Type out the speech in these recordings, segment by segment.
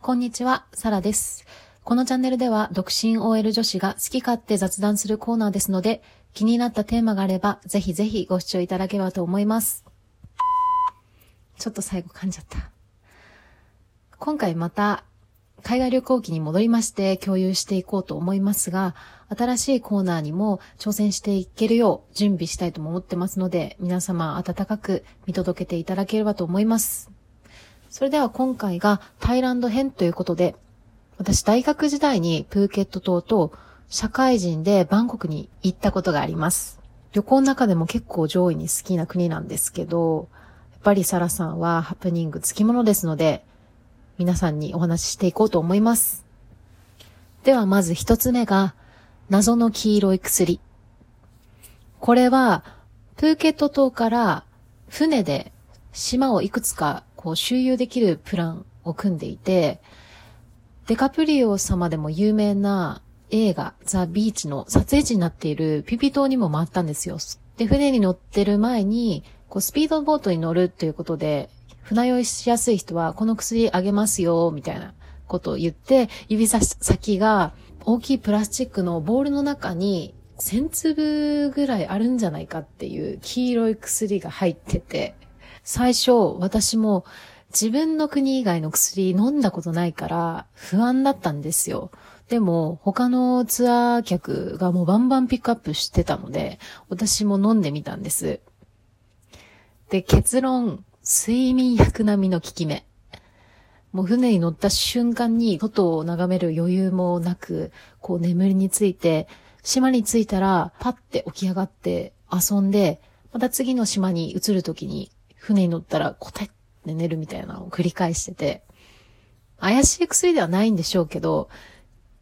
こんにちは、サラです。このチャンネルでは独身 OL 女子が好き勝手雑談するコーナーですので、気になったテーマがあれば、ぜひぜひご視聴いただければと思います。ちょっと最後噛んじゃった。今回また海外旅行記に戻りまして共有していこうと思いますが、新しいコーナーにも挑戦していけるよう準備したいとも思ってますので、皆様温かく見届けていただければと思います。それでは今回がタイランド編ということで、私大学時代にプーケット島と社会人でバンコクに行ったことがあります。旅行の中でも結構上位に好きな国なんですけど、やっぱりサラさんはハプニングつきものですので、皆さんにお話ししていこうと思います。ではまず一つ目が、謎の黄色い薬。これは、プーケット島から船で島をいくつかこう周遊できるプランを組んでいて、デカプリオ様でも有名な映画ザ・ビーチの撮影地になっているピピ島にも回ったんですよ。で、船に乗ってる前に、こうスピードボートに乗るということで、船酔いしやすい人は、この薬あげますよ、みたいなことを言って、指先が大きいプラスチックのボールの中に1000粒ぐらいあるんじゃないかっていう黄色い薬が入ってて、最初私も自分の国以外の薬飲んだことないから不安だったんですよ。でも他のツアー客がもうバンバンピックアップしてたので、私も飲んでみたんです。で、結論、睡眠薬並みの効き目。もう船に乗った瞬間に外を眺める余裕もなく、こう眠りについて、島に着いたらパッて起き上がって遊んで、また次の島に移るときに船に乗ったらコテって寝るみたいなのを繰り返してて、怪しい薬ではないんでしょうけど、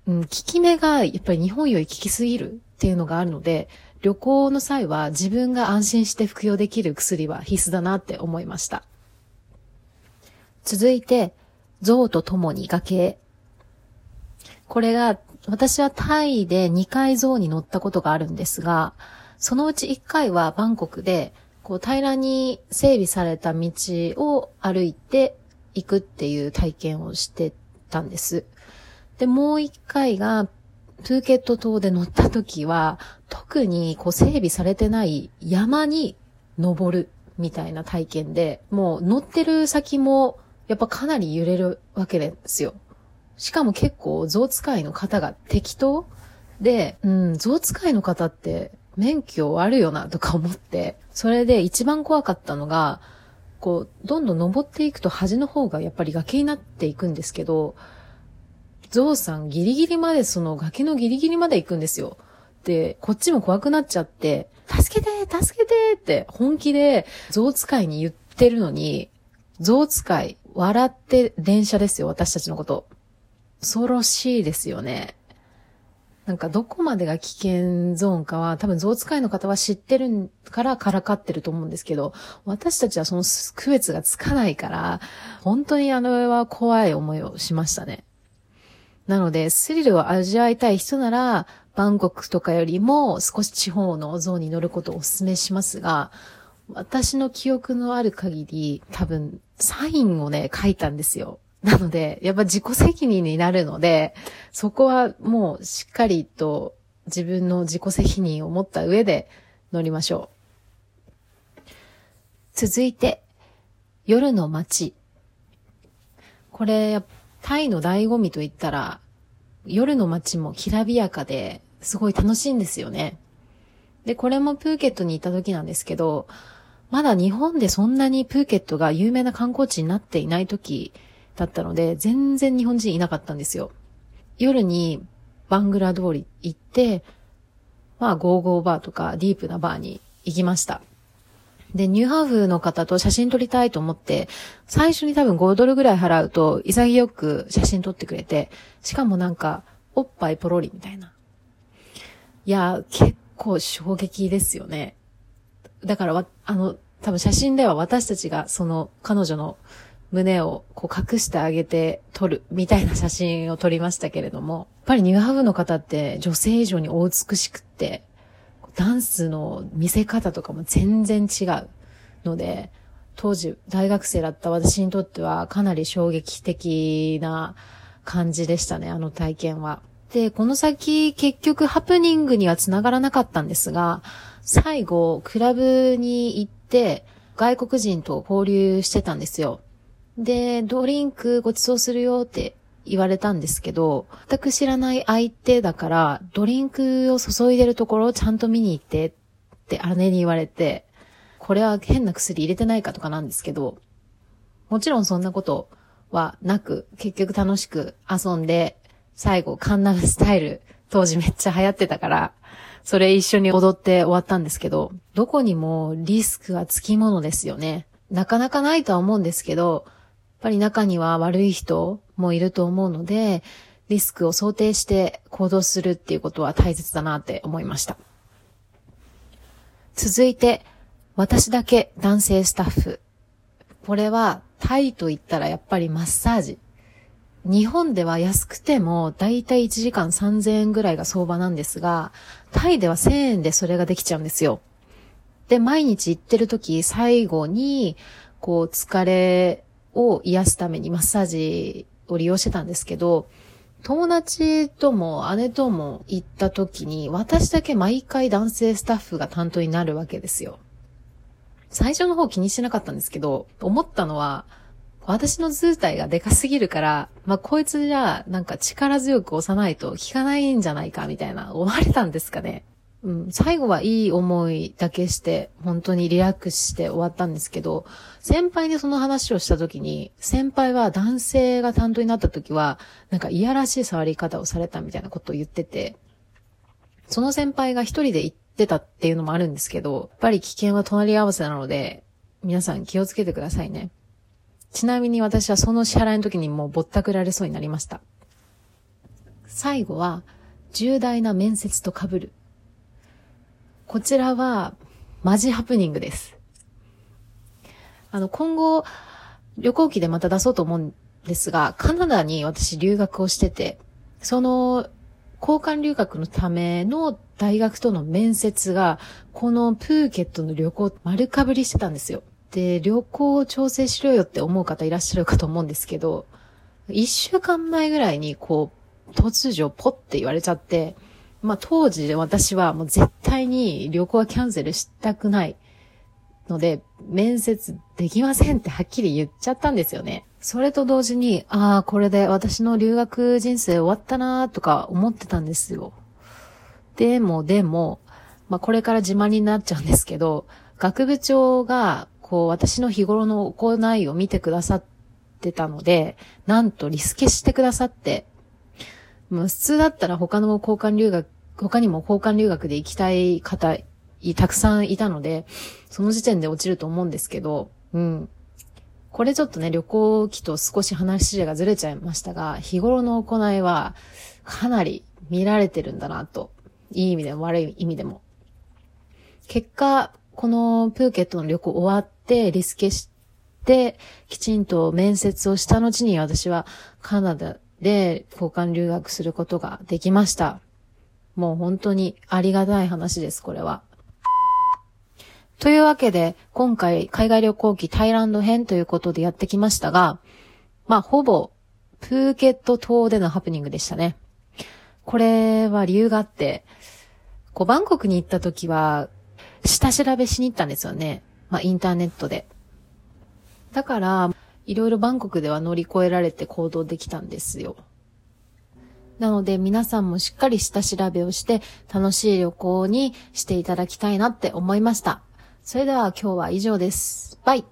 うん、効き目がやっぱり日本より効きすぎるっていうのがあるので、旅行の際は自分が安心して服用できる薬は必須だなって思いました。続いて、象と共に崖。これが、私はタイで2回象に乗ったことがあるんですが、そのうち1回はバンコクで、こう平らに整備された道を歩いていくっていう体験をしてたんです。で、もう1回がプーケット島で乗った時は、特にこう整備されてない山に登るみたいな体験で、もう乗ってる先もやっぱかなり揺れるわけですよ。しかも結構象使いの方が適当で、うん、象使いの方って免許あるよなとか思って、それで一番怖かったのが、こう、どんどん登っていくと端の方がやっぱり崖になっていくんですけど、ゾウさんギリギリまでその崖のギリギリまで行くんですよ。で、こっちも怖くなっちゃって、助けて助けてって本気でゾウ使いに言ってるのに、ゾウ使い、笑って電車ですよ、私たちのこと。恐ろしいですよね。なんかどこまでが危険ゾーンかは多分象使いの方は知ってるからからかってると思うんですけど、私たちはその区別がつかないから、本当にあの上は怖い思いをしましたね。なので、スリルを味わいたい人なら、バンコクとかよりも少し地方のゾーンに乗ることをお勧めしますが、私の記憶のある限り、多分、サインをね、書いたんですよ。なので、やっぱ自己責任になるので、そこはもうしっかりと自分の自己責任を持った上で乗りましょう。続いて、夜の街。これ、タイの醍醐味と言ったら、夜の街もきらびやかで、すごい楽しいんですよね。で、これもプーケットに行った時なんですけど、まだ日本でそんなにプーケットが有名な観光地になっていない時だったので、全然日本人いなかったんですよ。夜にバングラ通り行って、まあ、ゴーゴーバーとかディープなバーに行きました。で、ニューハーフの方と写真撮りたいと思って、最初に多分5ドルぐらい払うと、潔く写真撮ってくれて、しかもなんか、おっぱいポロリみたいな。いや、結構衝撃ですよね。だからわ、あの、多分写真では私たちがその彼女の胸をこう隠してあげて撮るみたいな写真を撮りましたけれども、やっぱりニューハーフの方って女性以上にお美しくって、ダンスの見せ方とかも全然違うので、当時大学生だった私にとってはかなり衝撃的な感じでしたね、あの体験は。で、この先結局ハプニングには繋がらなかったんですが、最後、クラブに行って、外国人と交流してたんですよ。で、ドリンクご馳走するよって言われたんですけど、全く知らない相手だから、ドリンクを注いでるところをちゃんと見に行ってって姉に言われて、これは変な薬入れてないかとかなんですけど、もちろんそんなことはなく、結局楽しく遊んで、最後カンナムスタイル、当時めっちゃ流行ってたから、それ一緒に踊って終わったんですけど、どこにもリスクがつきものですよね。なかなかないとは思うんですけど、っぱり中には悪い人もいると思うので、リスクを想定して行動するっていうことは大切だなって思いました。続いて、私だけ男性スタッフ。これは、タイと言ったらやっぱりマッサージ。日本では安くてもだいたい1時間3000円ぐらいが相場なんですが、タイでは1000円でそれができちゃうんですよ。で、毎日行ってる時、最後に、こう、疲れを癒すためにマッサージを利用してたんですけど、友達とも姉とも行った時に、私だけ毎回男性スタッフが担当になるわけですよ。最初の方気にしなかったんですけど、思ったのは、私の図体がでかすぎるから、まあ、こいつじゃ、なんか力強く押さないと効かないんじゃないか、みたいな、思われたんですかね。うん、最後はいい思いだけして、本当にリラックスして終わったんですけど、先輩にその話をした時に、先輩は男性が担当になった時は、なんかいやらしい触り方をされたみたいなことを言ってて、その先輩が一人で行ってたっていうのもあるんですけど、やっぱり危険は隣り合わせなので、皆さん気をつけてくださいね。ちなみに私はその支払いの時にもうぼったくられそうになりました。最後は、重大な面接と被る。こちらは、マジハプニングです。あの、今後、旅行機でまた出そうと思うんですが、カナダに私留学をしてて、その、交換留学のための大学との面接が、このプーケットの旅行丸かぶりしてたんですよ。で、旅行を調整しろよって思う方いらっしゃるかと思うんですけど、一週間前ぐらいにこう、突如ポッて言われちゃって、まあ当時私はもう絶対に旅行はキャンセルしたくないので、面接できませんってはっきり言っちゃったんですよね。それと同時に、ああ、これで私の留学人生終わったなーとか思ってたんですよ。でも、でも、まあこれから自慢になっちゃうんですけど、学部長がこう、私の日頃の行いを見てくださってたので、なんとリスケしてくださって、もう普通だったら他の交換留学、他にも交換留学で行きたい方、たくさんいたので、その時点で落ちると思うんですけど、うん。これちょっとね、旅行機と少し話しがずれちゃいましたが、日頃の行いはかなり見られてるんだなと。いい意味でも悪い意味でも。結果、このプーケットの旅行終わってリスケして、きちんと面接をした後に私はカナダで交換留学することができました。もう本当にありがたい話です、これは。というわけで、今回海外旅行記タイランド編ということでやってきましたが、まあ、ほぼ、プーケット島でのハプニングでしたね。これは理由があって、こう、バンコクに行った時は、下調べしに行ったんですよね。まあ、インターネットで。だから、いろいろバンコクでは乗り越えられて行動できたんですよ。なので皆さんもしっかり下調べをして楽しい旅行にしていただきたいなって思いました。それでは今日は以上です。バイ